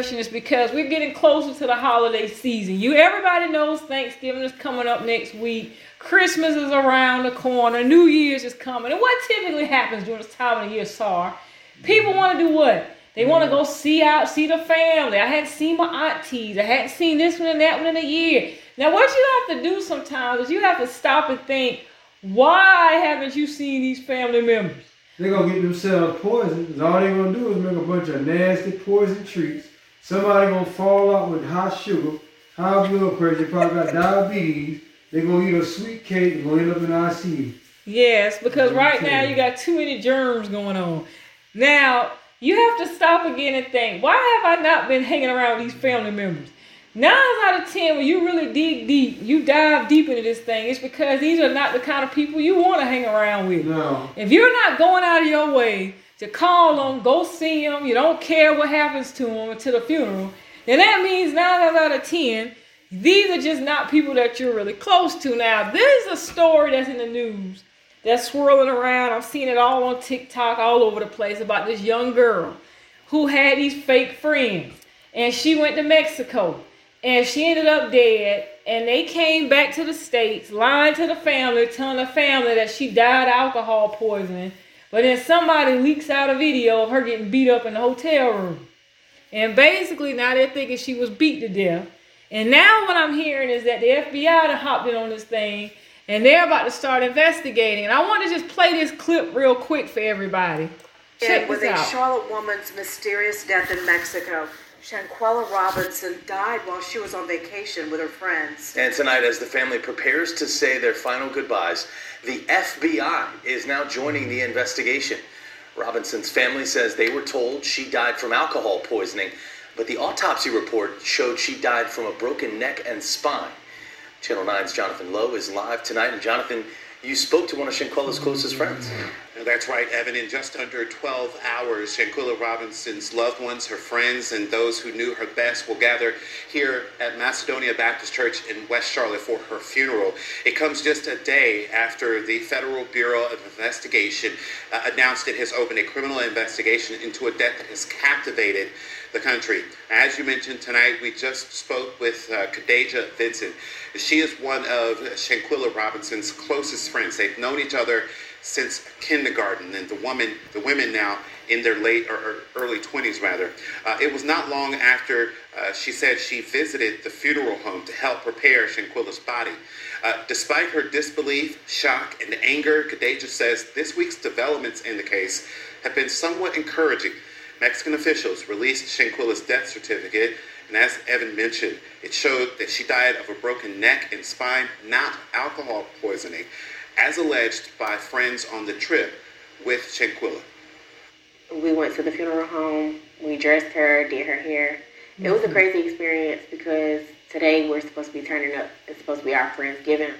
discussion is because we're getting closer to the holiday season. You everybody knows Thanksgiving is coming up next week. Christmas is around the corner. New Year's is coming. And what typically happens during this time of the year, Sar? People want to do what? They want to go see out, see the family. I hadn't seen my aunties. I hadn't seen this one and that one in a year. Now, what you have to do sometimes is you have to stop and think, why haven't you seen these family members? They're gonna get themselves poisoned. All they're gonna do is make a bunch of nasty poison treats. Somebody gonna fall out with high sugar, high blood pressure, probably got diabetes. They're gonna eat a sweet cake and gonna end up in ICU. Yes, because right now you got too many germs going on. Now, you have to stop again and think, why have I not been hanging around with these family members? Nine out of ten, when you really dig deep, you dive deep into this thing, it's because these are not the kind of people you want to hang around with. No. If you're not going out of your way to call them, go see them, you don't care what happens to them until the funeral, then that means nine out of ten, these are just not people that you're really close to. Now, this is a story that's in the news that's swirling around. I'm seeing it all on TikTok, all over the place about this young girl who had these fake friends. And she went to Mexico and she ended up dead. And they came back to the States, lying to the family, telling the family that she died of alcohol poisoning. But then somebody leaks out a video of her getting beat up in the hotel room. And basically, now they're thinking she was beat to death. And now what I'm hearing is that the FBI done hopped in on this thing and they're about to start investigating. And I want to just play this clip real quick for everybody. Check It was a out. Charlotte woman's mysterious death in Mexico. Shanquella Robinson died while she was on vacation with her friends. And tonight, as the family prepares to say their final goodbyes, the FBI is now joining the investigation. Robinson's family says they were told she died from alcohol poisoning, but the autopsy report showed she died from a broken neck and spine. Channel 9's Jonathan Lowe is live tonight. And Jonathan, you spoke to one of Shanquella's closest friends. That's right, Evan. In just under 12 hours, Shanquella Robinson's loved ones, her friends, and those who knew her best will gather here at Macedonia Baptist Church in West Charlotte for her funeral. It comes just a day after the Federal Bureau of Investigation uh, announced it has opened a criminal investigation into a death that has captivated the country. As you mentioned tonight, we just spoke with uh, Kadeja Vincent. She is one of Shanquella Robinson's closest friends. They've known each other since kindergarten, and the woman, the women now in their late or, or early 20s, rather. Uh, it was not long after uh, she said she visited the funeral home to help prepare Shanquella's body. Uh, despite her disbelief, shock, and anger, Kadeja says this week's developments in the case have been somewhat encouraging. Mexican officials released Shanquella's death certificate, and as Evan mentioned, it showed that she died of a broken neck and spine, not alcohol poisoning, as alleged by friends on the trip with Shanquella. we went to the funeral home. We dressed her, did her hair. It was a crazy experience because today we're supposed to be turning up. It's supposed to be our friends' giving.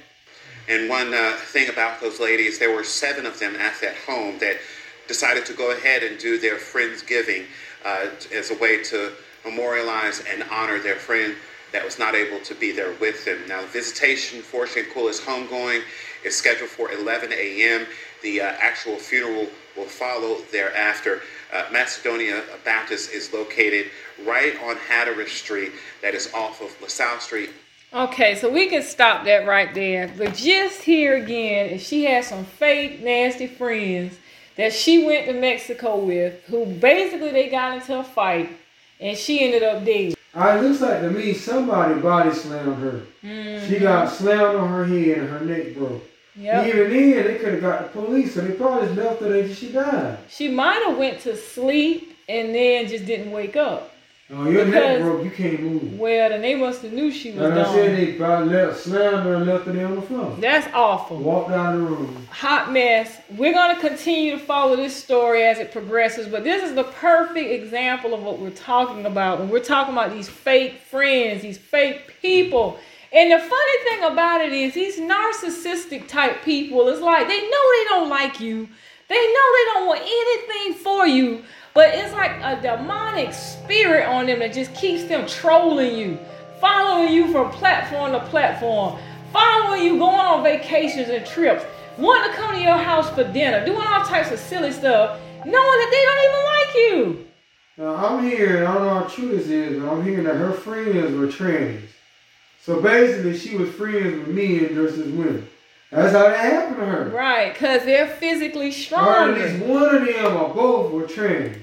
And one uh, thing about those ladies, there were seven of them at that home that decided to go ahead and do their Friendsgiving uh, as a way to memorialize and honor their friend that was not able to be there with them. Now, visitation for Shanquella's homegoing is scheduled for 11 a.m. The uh, actual funeral will follow thereafter. Uh, Macedonia Baptist is located right on Hatteras Street, that is off of LaSalle Street Okay, so we can stop that right there. But just here again, if she has some fake, nasty friends that she went to Mexico with, who basically they got into a fight, and she ended up dead. Uh, It looks like to me somebody body slammed her. She got slammed on her head and her neck broke. Yep. Even then, they could have got the police, so they probably just left her there she died. She might have went to sleep and then just didn't wake up. Oh, your Because- neck broke, you can't move. Well, then they must have knew she was Like I said, they probably left, slammed her and left her there on the floor. That's awful. Walked out of the room. hot mess. We're going to continue to follow this story as it progresses, but this is the perfect example of what we're talking about when we're talking about these fake friends, these fake people. And the funny thing about it is, these narcissistic type people, it's like they know they don't like you, they know they don't want anything for you, but it's like a demonic spirit on them that just keeps them trolling you, following you from platform to platform, following you, going on vacations and trips, wanting to come to your house for dinner, doing all types of silly stuff, knowing that they don't even like you. Now I'm hearing, I don't know how true this is, but I'm hearing that her friends were trannies. So basically, she was friends with men versus women. That's how that happened to her. Right, because they're physically Or at least one of them or both were trannies.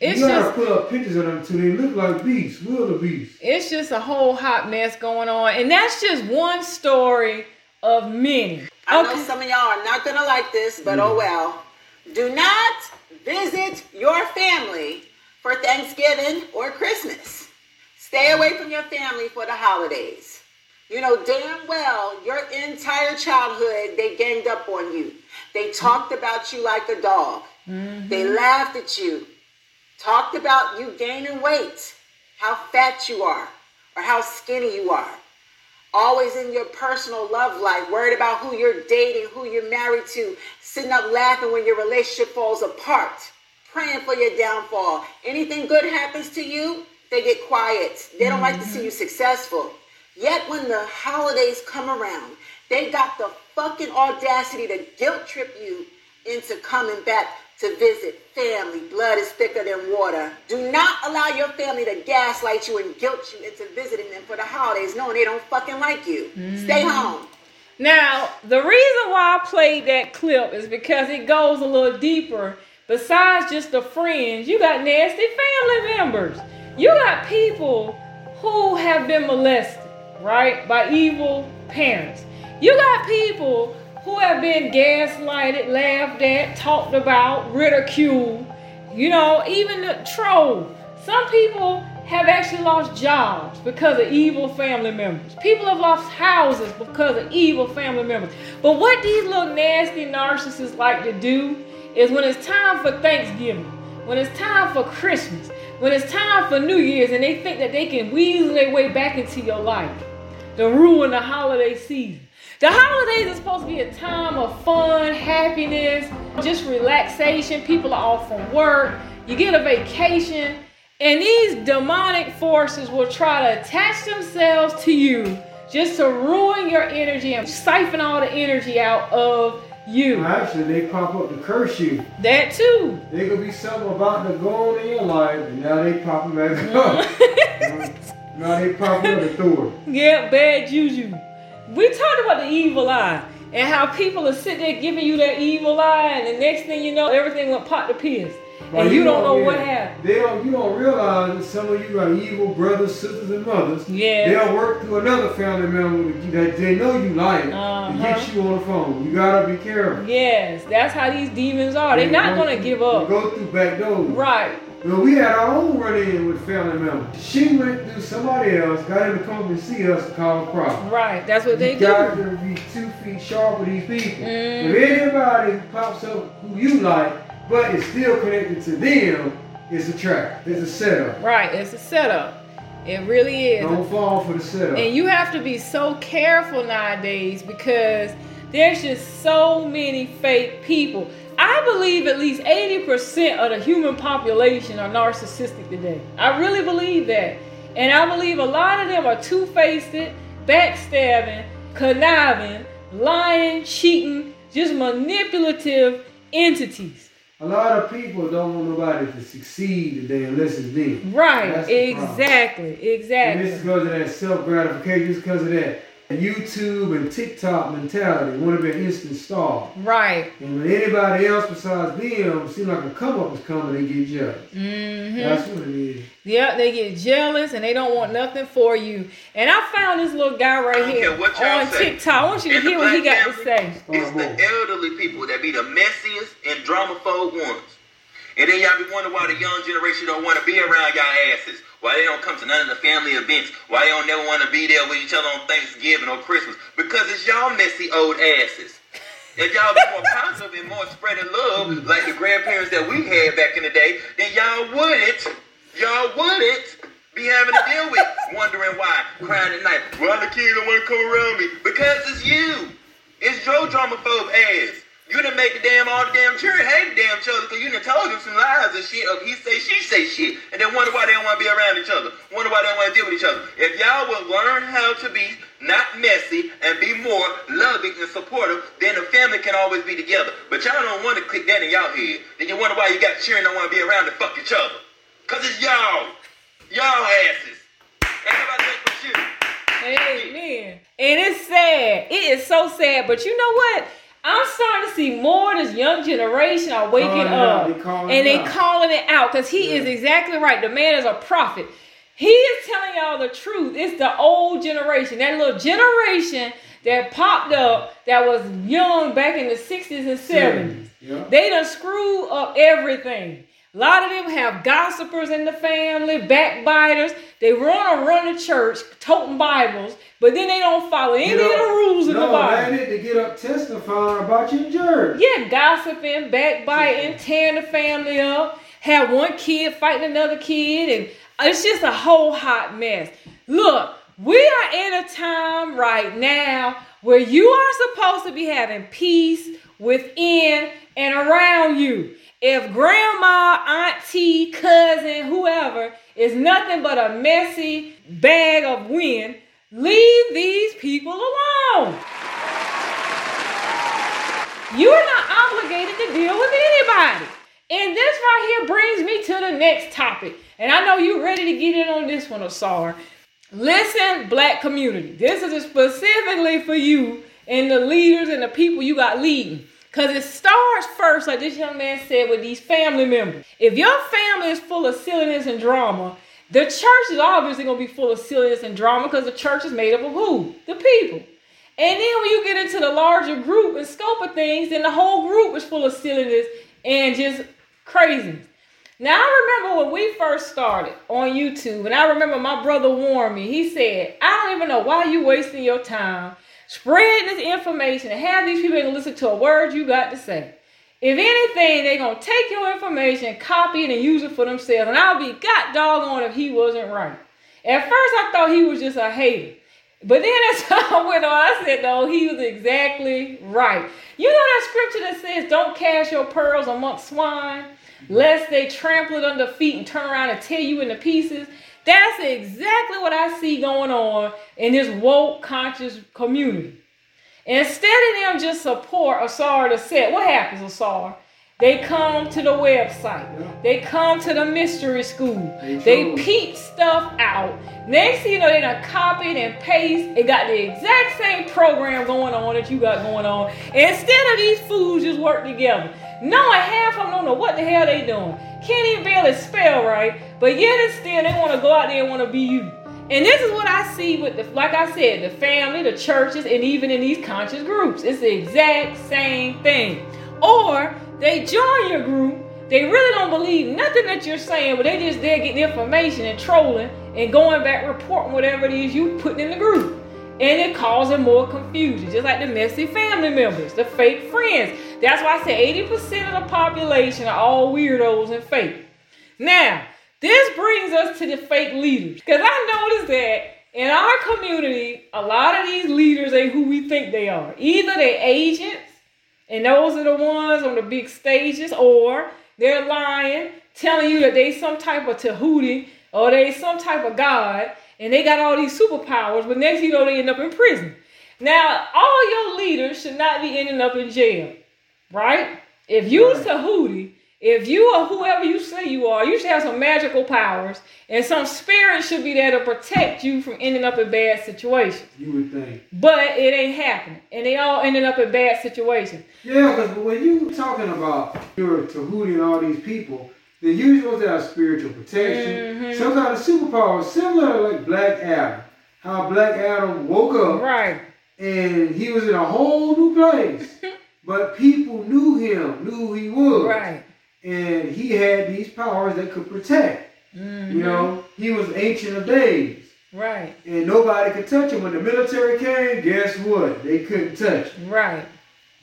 It's you gotta just put up pictures of them too. They look like beasts, wildebeests. it's just a whole hot mess going on. And that's just one story of many. I know some of y'all are not gonna like this, but oh mm. well. Do not visit your family for Thanksgiving or Christmas. Stay away from your family for the holidays. You know damn well your entire childhood they ganged up on you. They talked about you like a dog. Mm-hmm. They laughed at you. Talked about you gaining weight, how fat you are, or how skinny you are always in your personal love life, worried about who you're dating, who you're married to, sitting up laughing when your relationship falls apart, praying for your downfall. Anything good happens to you, they get quiet. They don't like to see you mm-hmm. successful. Yet when the holidays come around, they got the fucking audacity to guilt trip you into coming back to visit family. Blood is thicker than water. Do not allow your family to gaslight you and guilt you into visiting them for the holidays, knowing they don't fucking like you. Stay mm-hmm. home. Now, the reason why I played that clip is because it goes a little deeper. Besides just the friends, you got nasty family members. You got people who have been molested, right, by evil parents. You got people who have been gaslighted, laughed at, talked about, ridiculed, you know, even the troll. Some people have actually lost jobs because of evil family members. People have lost houses because of evil family members. But what these little nasty narcissists like to do is when it's time for Thanksgiving, when it's time for Christmas, when it's time for New Year's, and they think that they can weasel their way back into your life to ruin the holiday season. The holidays are supposed to be a time of fun, happiness, just relaxation. People are off from work. You get a vacation. And these demonic forces will try to attach themselves to you just to ruin your energy and siphon all the energy out of you. Actually, they pop up to curse you. That too. There could be something about to go on in your life, and now they popping back up. now they popping up throw it. Yeah, bad juju. We talked about the evil eye and how people are sitting there giving you that evil eye, and the next thing you know, everything went pot to piss. And you don't know what happened. They don't. You don't realize that some of you are evil brothers, sisters, and mothers. Yeah. They'll work through another family member that they know you like Uh-huh. to get you on the phone. You gotta be careful. Yes, that's how these demons are. They're They not gonna through- give up. Go through back doors. Right. Well, we had our own run-in with family members. She went through somebody else, got him to come and see us to cause a problem. Right. That's what they you got do. to be two feet sharp with these people. Mhm. If anybody pops up who you like, but it's still connected to them, it's a trap. It's a setup. Right. It's a setup. It really is. Don't fall for the setup. And you have to be so careful nowadays because there's just so many fake people. I believe at least 80% of the human population are narcissistic today. I really believe that. And I believe a lot of them are two faced, backstabbing, conniving, lying, cheating, just manipulative entities. a lot of people don't want nobody to succeed today unless it's them. Right, the problem. exactly, And this is because of that self gratification. It's because of that YouTube and TikTok mentality. Want to be an instant star. Right. And when anybody else besides them seem like a come up is coming, they get jealous. hmm That's what it is. Yeah, they get jealous and they don't want nothing for you. And I found this little guy right here what y'all on say. TikTok. I want you to In the hear what he black got to say. It's the elderly people that be the messiest and drama dramaphobe ones. And then y'all be wondering why the young generation don't want to be around y'all asses. Why they don't come to none of the family events. Why they don't never want to be there with each other on Thanksgiving or Christmas. Because it's y'all messy old asses. If y'all be more positive and more spreading love like the grandparents that we had back in the day, then y'all wouldn't, y'all wouldn't be having to deal with wondering why, crying at night. Why the kids don't want to come around me? Because it's you. It's your dramaphobe ass. You done make the damn all the damn children hate the damn children because you done told them some lies and shit of he say she say shit and then wonder why they don't want to be around each other. Wonder why they don't want to deal with each other. If y'all would learn how to be not messy and be more loving and supportive, then the family can always be together. But y'all don't want to click that in y'all head. Then you wonder why you got children don't want to be around to fuck each other. Cause it's y'all. Y'all asses. You. Amen. And it's sad. It is so sad. But you know what? I'm starting to see more of this young generation are waking Calling up out. And they out. calling it out because he is exactly right. The man is a prophet. He is telling y'all the truth. It's the old generation, that little generation that popped up that was young back in the 60s and 70s. Yeah. They done screw up everything. A lot of them have gossipers in the family, backbiters. They run or run the church, toting Bibles, but then they don't follow any Get of the rules in no, the Bible. they need to get up testifying about your church. Yeah, gossiping, backbiting, tearing the family up, have one kid fighting another kid, and it's just a whole hot mess. Look, we are in a time right now where you are supposed to be having peace within and around you. If grandma, auntie, cousin, whoever is nothing but a messy bag of wind, leave these people alone. You are not obligated to deal with anybody. And this right here brings me to the next topic. And I know you're ready to get in on this one, Asar. Listen, black community. This is specifically for you and the leaders and the people you got leading. Because it starts first, like this young man said, with these family members. If your family is full of silliness and drama, the church is obviously going to be full of silliness and drama because the church is made up of who? The people. And then when you get into the larger group and scope of things, then the whole group is full of silliness and just craziness. Now I remember when we first started on YouTube, and I remember my brother warned me. He said, "I don't even know why you wasting your time spreading this information and have these people listen to a word you got to say. If anything, they're gonna take your information, copy it, and use it for themselves. And I'll be god doggone if he wasn't right. At first, I thought he was just a hater. But then as time went on, I said, no, he was exactly right. You know that scripture that says, don't cast your pearls amongst swine, lest they trample it under feet and turn around and tear you into pieces? That's exactly what I see going on in this woke conscious community. Instead of them just support Asar to set, what happens, Asar? They come to the website. They come to the mystery school. They They peep stuff out. Next thing you know, they done copied and paste. It got the exact same program going on that you got going on. Instead of these fools just work together. Knowing half of them don't know what the hell they doing. Can't even barely spell right. But yet and still they want to go out there and want to be you. And this is what I see with the, like I said, the family, the churches, and even in these conscious groups. It's the exact same thing. Or they join your group, they really don't believe nothing that you're saying, but they just there getting information and trolling and going back reporting whatever it is you putting in the group. And it causing more confusion, just like the messy family members, the fake friends. That's why I say 80% of the population are all weirdos and fake. Now, this brings us to the fake leaders. Because I noticed that in our community, a lot of these leaders ain't who we think they are. Either they're agents, and those are the ones on the big stages, or they're lying, telling you that they some type of Tahuti or they some type of God, and they got all these superpowers, but next you know they end up in prison. Now, all your leaders should not be ending up in jail, right? If you was Tahuti, if you are whoever you say you are, you should have some magical powers, and some spirit should be there to protect you from ending up in bad situations. You would think. But it ain't happening, and they all ended up in bad situations. Yeah, because when you talking about your Tahuti and all these people, then you're have spiritual protection, Mhm. some kind of superpower, similar to like Black Adam. How Black Adam woke up Right. and he was in a whole new place, but people knew him, knew who he was, Right. And he had these powers that could protect. Mhm. You know, he was ancient of days. Right. And nobody could touch him. When the military came, guess what? They couldn't touch him. Right.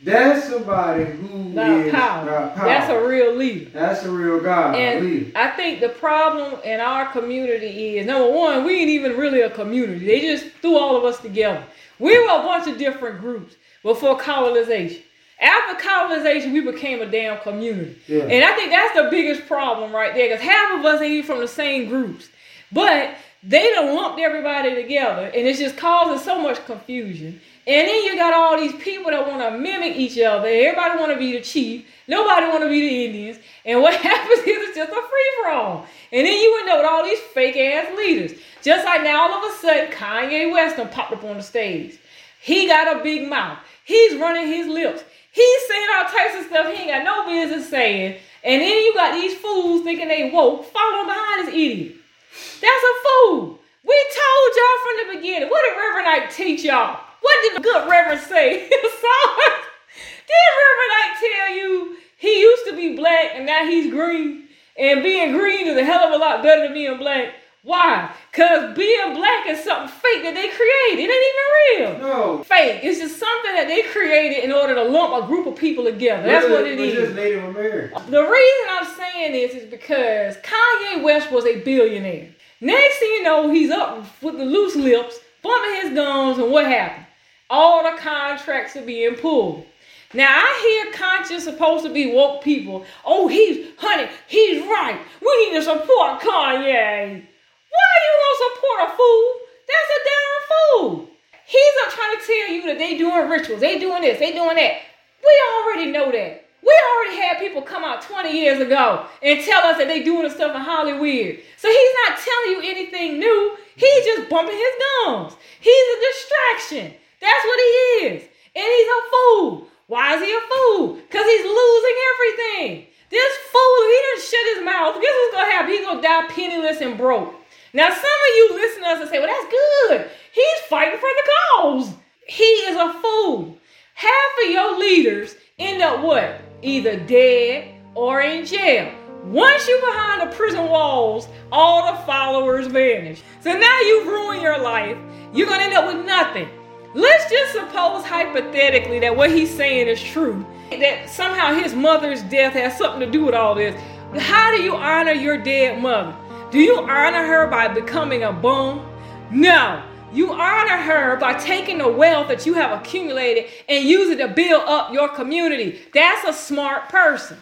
That's somebody who is power. power. That's a real leader. That's a real God, And leader. I think the problem in our community is number one, we ain't even really a community. They just threw all of us together. We were a bunch of different groups before colonization. After colonization, we became a damn community. Yeah. And I think that's the biggest problem right there, because half of us ain't even from the same groups. But they done lumped everybody together, and it's just causing so much confusion. And then you got all these people that want to mimic each other. Everybody want to be the chief. Nobody want to be the Indians. And what happens is it's just a free for all. And then you end up with all these fake ass leaders. Just like now, all of a sudden, Kanye West popped up on the stage. He got a big mouth. He's running his lips. He's saying all types of stuff he ain't got no business saying. And then you got these fools thinking they woke, following behind this idiot. That's a fool. We told y'all from the beginning. What did Reverend Ike teach y'all? What did the good Reverend say? did Reverend Ike tell you he used to be black and now he's green? And being green is a hell of a lot better than being black. Why? Because being black is something fake that they created. It ain't even real. No. Fake. It's just something that they created in order to lump a group of people together. That's what it It's just Native American. The reason I'm saying this is because Kanye West was a billionaire. Next thing you know, he's up with the loose lips, bumping his gums, and what happened? All the contracts are being pulled. Now I hear conscious supposed to be woke people. Oh, he's honey, he's right. We need to support Kanye. Why you gonna support a fool? That's a damn fool. He's up trying to tell you that they doing rituals, they doing this, they doing that. We already know that. We already had people come out 20 years ago and tell us that they doing the stuff in Hollywood. So he's not telling you anything new. He's just bumping his gums. He's a distraction. That's what he is. And he's a fool. Why is he a fool? Because he's losing everything. This fool, he didn't shut his mouth. Guess what's gonna happen? He's gonna die penniless and broke. Now, some of you listen to us and say, well, that's good. He's fighting for the cause. He is a fool. Half of your leaders end up what? Either dead or in jail. Once you're behind the prison walls, all the followers vanish. So now you've ruined your life. You're gonna end up with nothing. Let's just suppose hypothetically that what he's saying is true. That somehow his mother's death has something to do with all this. How do you honor your dead mother? Do you honor her by becoming a bum? No. You honor her by taking the wealth that you have accumulated and use it to build up your community. That's a smart person.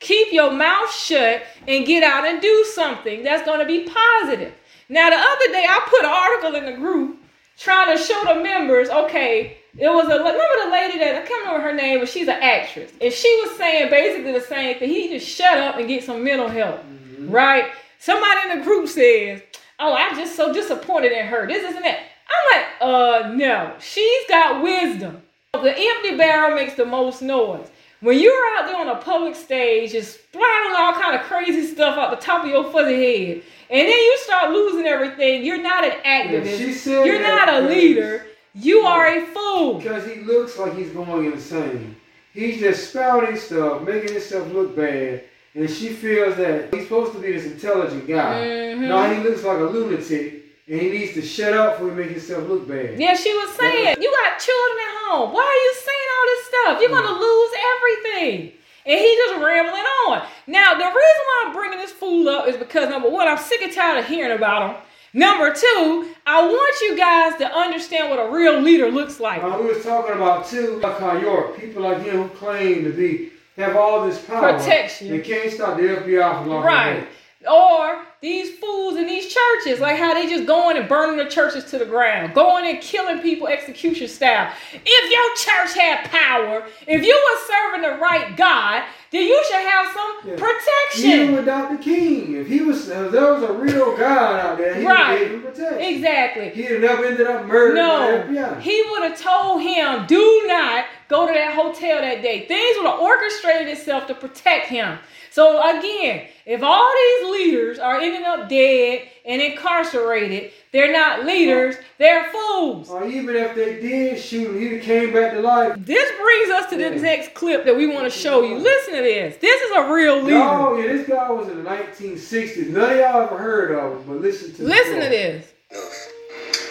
Keep your mouth shut and get out and do something that's going to be positive. Now, the other day, I put an article in the group trying to show the members, okay, it was a remember the lady that I can't remember her name, but she's an actress, and she was saying basically the same thing. He just shut up and get some mental help, mm-hmm. right? Somebody in the group says, "Oh, I'm just so disappointed in her. This isn't that." I'm like, uh, no, she's got wisdom. The empty barrel makes the most noise. When you're out there on a public stage, just spouting all kind of crazy stuff out the top of your fuzzy head, and then you start losing everything, you're not an activist. said you're not a leader. You are a fool. Because he looks like he's going insane. He's just spouting stuff, making himself look bad. And she feels that he's supposed to be this intelligent guy. Mhm. No, he looks like a lunatic. And he needs to shut up before he make himself look bad. Yeah, she was saying, you got children at home. Why are you saying all this stuff? You're gonna lose everything. And he just rambling on. Now, the reason why I'm bringing this fool up is because number one, I'm sick and tired of hearing about him. Number two, I want you guys to understand what a real leader looks like. Uh, we was talking about too, like New York, people like him who claim to be have all this power. Protection. They can't stop the FBI from locking Right. Or these fools in these churches, like how they just going and burning the churches to the ground, going and killing people execution style. If your church had power, if you were serving the right God, then you should have some Yeah. Even protection. with Dr. King, if he was, if there was a real God out there, he Right. would protection. Exactly. He'd have never ended up murdered No, he would have told him, do not go to that hotel that day. Things would have orchestrated itself to protect him. So again, if all these leaders are ending up dead and incarcerated, they're not leaders, they're fools. Or even if they did shoot him, he'd came back to life. This brings us to the Yeah. next clip that we want to show you. Listen to this. This is a real leader. No, yeah, this guy was in the 1960s. None of y'all ever heard of him, but listen to the Listen to this.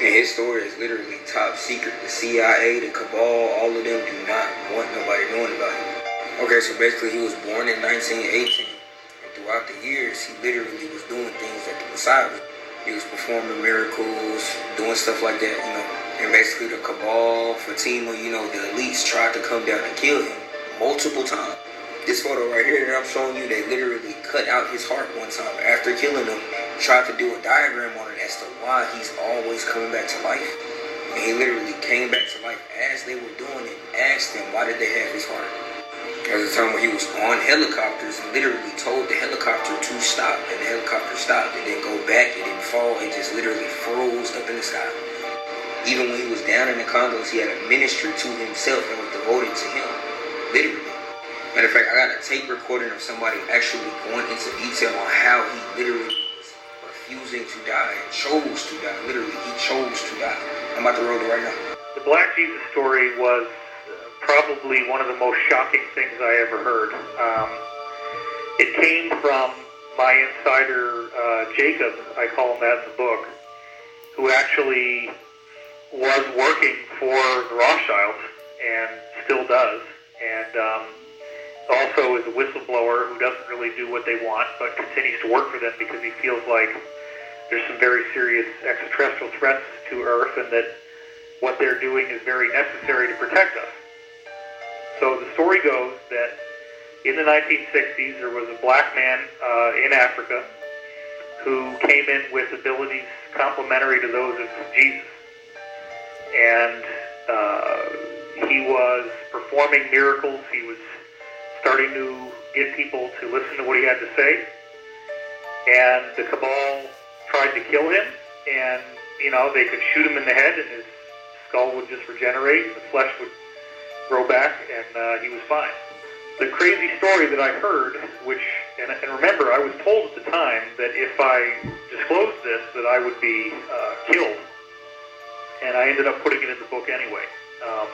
And his story is literally top secret. The CIA, the cabal, all of them do not want nobody knowing about him. Okay, so basically he was born in 1918. And throughout the years, he literally was doing things that the Messiah was. He was performing miracles, doing stuff like that, you know. And basically the cabal, Fatima, you know, the elites tried to come down and kill him multiple times. This photo right here that I'm showing you, they literally cut out his heart one time after killing him. Tried to do a diagram on it as to why he's always coming back to life. And he literally came back to life as they were doing it, asked them why did they have his heart. There was a time when he was on helicopters and literally told the helicopter to stop, and the helicopter stopped. It didn't go back, it didn't fall, it just literally froze up in the sky. Even when he was down in the Congos, he had a ministry to himself and was devoted to him. Literally. Matter of fact, I got a tape recording of somebody actually going into detail on how he literally was refusing to die and chose to die. Literally, he chose to die. I'm about to roll it right now. The Black Jesus story was probably one of the most shocking things I ever heard. Um, it came from my insider, uh, Jacob, I call him that in the book, who actually was working for the Rothschilds and still does. And um, also is a whistleblower who doesn't really do what they want, but continues to work for them because he feels like there's some very serious extraterrestrial threats to Earth and that what they're doing is very necessary to protect us. So the story goes that in the 1960s there was a black man uh, in Africa who came in with abilities complementary to those of Jesus. And uh, he was performing miracles. He was starting to get people to listen to what he had to say. And the cabal tried to kill him, and you know they could shoot him in the head, and his skull would just regenerate, and the flesh would grow back, and uh, he was fine. The crazy story that I heard, which and, and remember, I was told at the time that if I disclosed this, that I would be uh, killed, and I ended up putting it in the book anyway. Um,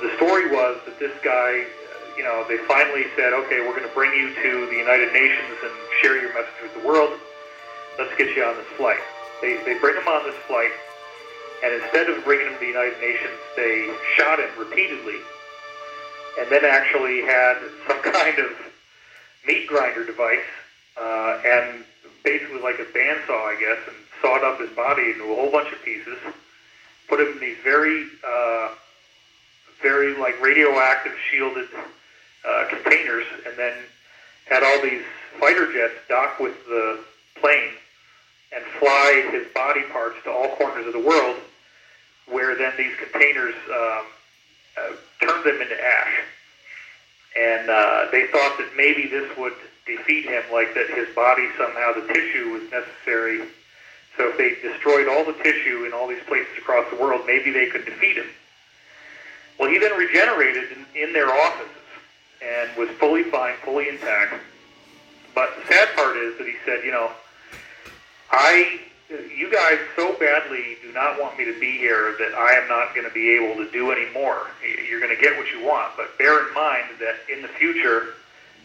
the story was that this guy you know, they finally said, okay, we're going to bring you to the United Nations and share your message with the world. Let's get you on this flight. They, they bring him on this flight, and instead of bringing him to the United Nations, they shot him repeatedly, and then actually had some kind of meat grinder device, uh, and basically like a bandsaw, I guess, and sawed up his body into a whole bunch of pieces, put him in these very, uh, very like radioactive shielded uh, containers and then had all these fighter jets dock with the plane fly his body parts to all corners of the world, where then these containers um, uh, turned them into ash. And uh, they thought that maybe this would defeat him, like that his body somehow, the tissue was necessary. So if they destroyed all the tissue in all these places across the world, maybe they could defeat him. Well, he then regenerated in, in their offices and was fully fine, fully intact. But the sad part is that he said, you know, I, you guys so badly do not want me to be here that I am not going to be able to do any more. You're going to get what you want, but bear in mind that in the future,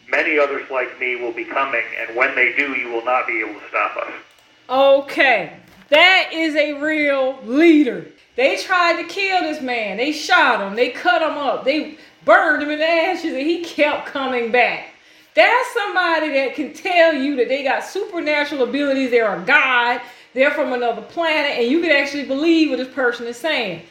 many others like me will be coming, and when they do, you will not be able to stop us. Okay, that is a real leader. They tried to kill this man. They shot him. They cut him up. They burned him in the ashes, and he kept coming back. That's somebody that can tell you that they got supernatural abilities. They're a god. They're from another planet, and you can actually believe what this person is saying.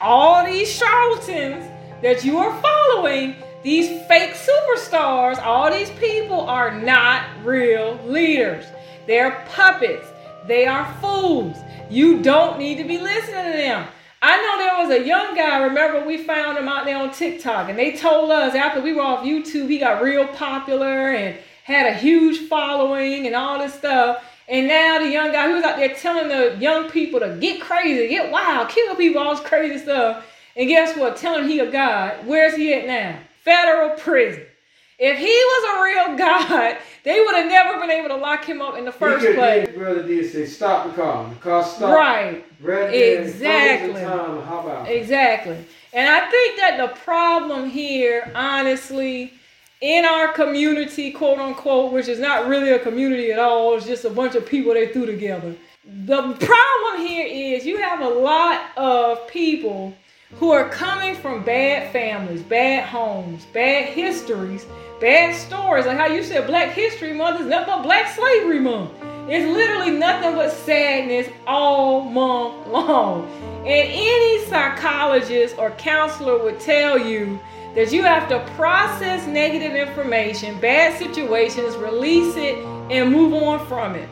All these charlatans that you are following, these fake superstars, all these people are not real leaders. They're puppets. They are fools. You don't need to be listening to them. I know there was a young guy, remember we found him out there on TikTok, and they told us after we were off YouTube, he got real popular and had a huge following and all this stuff. And now the young guy, he was out there telling the young people to get crazy, get wild, kill people, all this crazy stuff. And guess what? Telling he a God. Where's he at now? Federal prison. If he was a real God, they would have never been able to lock him up in the first he place. His brother did say, stop the car. The car stopped. Right. There, Exactly. Time, how about? Exactly. And I think that the problem here, honestly, in our community, quote unquote, which is not really a community at all, it's just a bunch of people they threw together. The problem here is you have a lot of people who are coming from bad families, bad homes, bad histories, bad stories. Like how you said Black History Month is nothing but Black Slavery Month. It's literally nothing but sadness all month long. And any psychologist or counselor would tell you that you have to process negative information, bad situations, release it, and move on from it.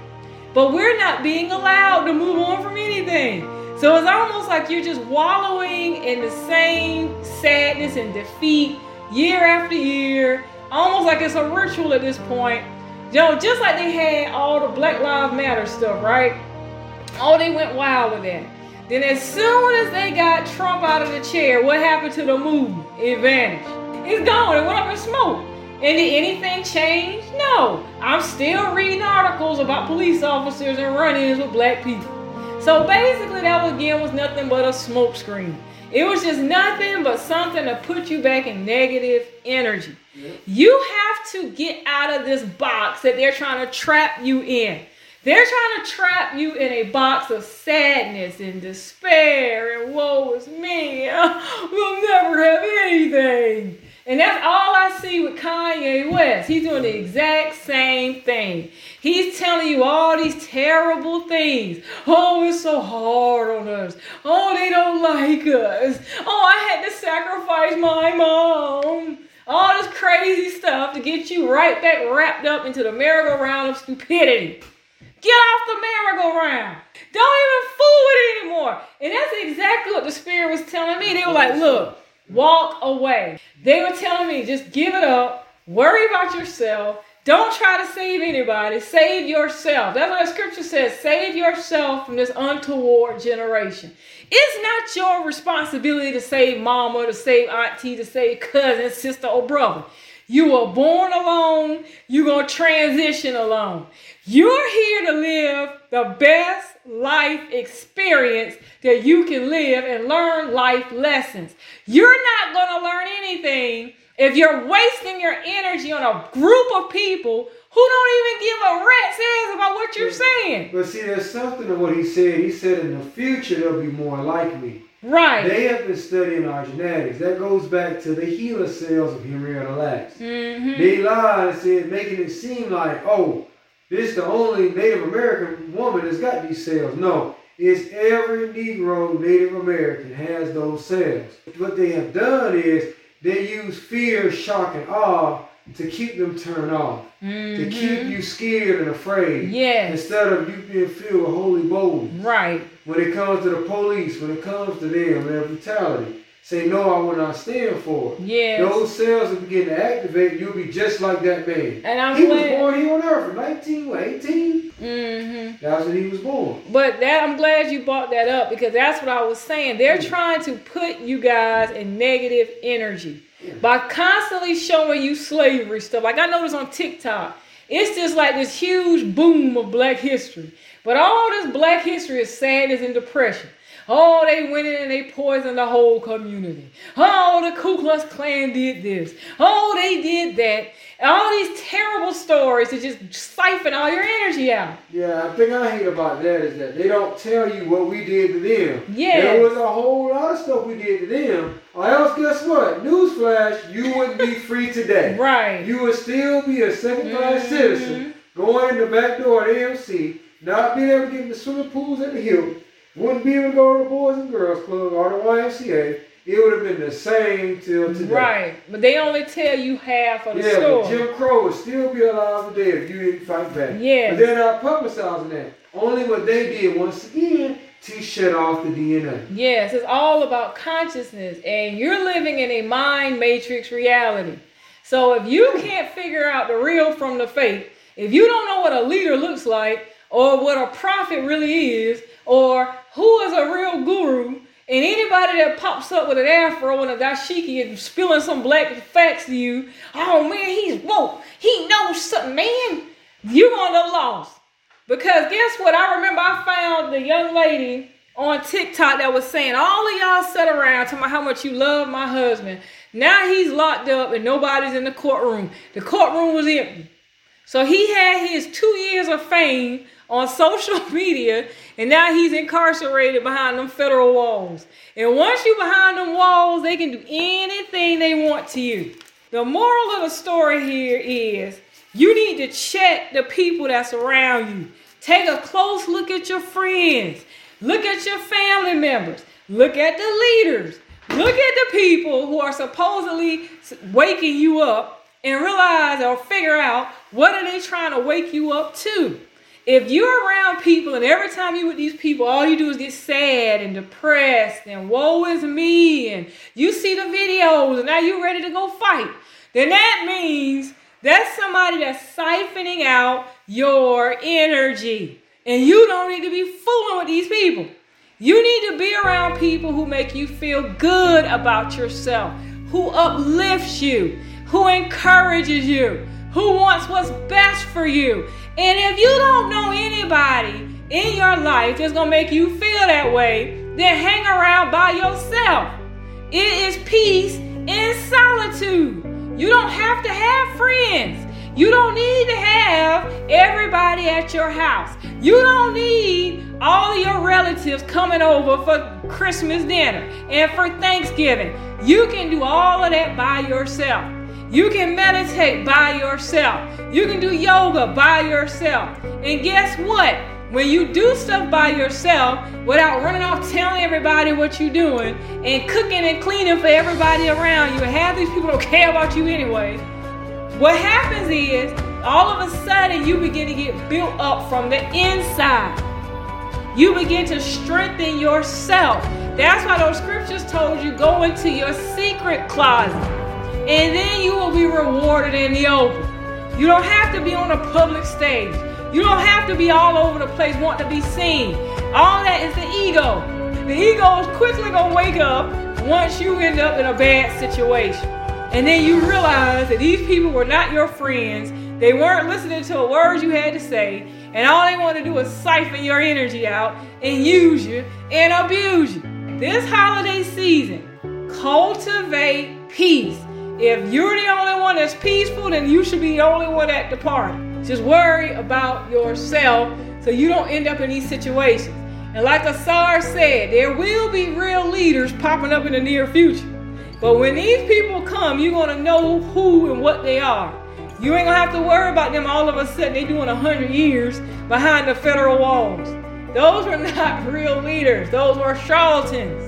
but we're not being allowed to move on from anything. So it's almost like you're just wallowing in the same sadness and defeat year after year, almost like it's a ritual at this point. You know, just like they had all the Black Lives Matter stuff, right? Oh, they went wild with that. Then as soon as they got Trump out of the chair, what happened to the movement? It vanished. It's gone. It went up in smoke. And did anything change? No. I'm still reading articles about police officers and run-ins with black people. So basically, that was, again was nothing but a smokescreen. It was just nothing but something to put you back in negative energy. You have to get out of this box that they're trying to trap you in. They're trying to trap you in a box of sadness and despair and woe is me. We'll never have anything. And that's all I see with Kanye West. He's doing the exact same thing. He's telling you all these terrible things. Oh, it's so hard on us. Oh, they don't like us. Oh, I had to sacrifice my mom. All this crazy stuff to get you right back wrapped up into the merry-go-round of stupidity. Get off the merry-go-round. Don't even fool with it anymore. And that's exactly what the Spirit was telling me. They were like, look, walk away. They were telling me, just give it up. Worry about yourself. Don't try to save anybody. Save yourself. That's what the scripture says. Save yourself from this untoward generation. It's not your responsibility to save mama, to save auntie, to save cousin, sister, or brother. You were born alone. You're going to transition alone. You're here to live the best life experience that you can live and learn life lessons. You're not going to learn anything if you're wasting your energy on a group of people who don't even give a rat's ass about what you're saying. But see, there's something of what he said. He said in the future there'll be more like me. Right. They have been studying our genetics. That goes back to the HeLa cells of Henrietta Lacks. Mm-hmm. They lied and said, making it seem like, oh, this is the only Native American woman that's got these cells. No, it's every Negro Native American has those cells. What they have done is they use fear, shock, and awe to keep them turned off. To keep you scared and afraid. Mm-hmm. Instead of you being filled with holy boldness. Right. When it comes to the police, when it comes to them, their brutality, say, no, I will not stand for it. Yes. Those cells will begin to activate, you'll be just like that man. And I'm he glad- was born here on earth in 19, what, 18? Mm-hmm. That's when he was born. But that I'm glad you brought that up because that's what I was saying. They're trying to put you guys in negative energy by constantly showing you slavery stuff. Like I noticed on TikTok, it's just like this huge boom of black history. But all this black history is sadness and depression. Oh, they went in and they poisoned the whole community. Oh, the Ku Klux Klan did this. Oh, they did that. All these terrible stories to just siphon all your energy out. Yeah, the thing I hate about that is that they don't tell you what we did to them. Yeah. There was a whole lot of stuff we did to them. Or else, guess what? Newsflash, you wouldn't be free today. Right. You would still be a second class Mhm. citizen, going in the back door at AMC, not being able to get in the swimming pools at the Hill, wouldn't be able to go to the Boys and Girls Club or the YMCA. It would have been the same till today. Right. But they only tell you half of the Yeah, story. Jim Crow would still be alive today if you didn't fight back. Yeah, But they're not publicizing that. Only what they did once again to shut off the DNA. Yes, it's all about consciousness, and you're living in a mind matrix reality. So if you can't figure out the real from the fake, if you don't know what a leader looks like, or what a prophet really is, or who is a real guru, and anybody that pops up with an afro and a dashiki and spilling some black facts to you, oh man, he's woke, he knows something, man, you're gonna look lost. Because guess what? I remember I found the young lady on TikTok that was saying, all of y'all sat around talking about how much you love my husband. Now he's locked up and nobody's in the courtroom. The courtroom was empty. So he had his two years of fame on social media, and now he's incarcerated behind them federal walls. And once you're behind them walls, they can do anything they want to you. The moral of the story here is you need to check the people that's around you. Take a close look at your friends. Look at your family members. Look at the leaders. Look at the people who are supposedly waking you up and realize or figure out what are they trying to wake you up to. if you're around people and every time you with these people, all you do is get sad and depressed and woe is me, and you see the videos and now you're ready to go fight, then that means that's somebody that's siphoning out your energy. And you don't need to be fooling with these people. You need to be around people who make you feel good about yourself, who uplifts you, who encourages you, who wants what's best for you. And if you don't know anybody in your life that's to make you feel that way, then hang around by yourself. It is peace in solitude. You don't have to have friends. You don't need to have everybody at your house. You don't need all of your relatives coming over for Christmas dinner and for Thanksgiving. You can do all of that by yourself. You can meditate by yourself. You can do yoga by yourself. And guess what? When you do stuff by yourself without running off telling everybody what you're doing and cooking and cleaning for everybody around you, and half these people don't care about you anyway, what happens is all of a sudden you begin to get built up from the inside. You begin to strengthen yourself. That's why those scriptures told you go into your secret closet and then you will be rewarded in the open. You don't have to be on a public stage. You don't have to be all over the place wanting to be seen. All that is the ego. The ego is quickly to wake up once you end up in a bad situation. And then you realize that these people were not your friends. They weren't listening to a word you had to say. And all they want to do is siphon your energy out and use you and abuse you. This holiday season, cultivate peace. If you're the only one that's peaceful, then you should be the only one at the party. Just worry about yourself so you don't end up in these situations. And like Asar said, there will be real leaders popping up in the near future. But when these people come, you're going to know who and what they are. You ain't going to have to worry about them all of a sudden. They doing 100 years behind the federal walls. Those were not real leaders. Those were charlatans.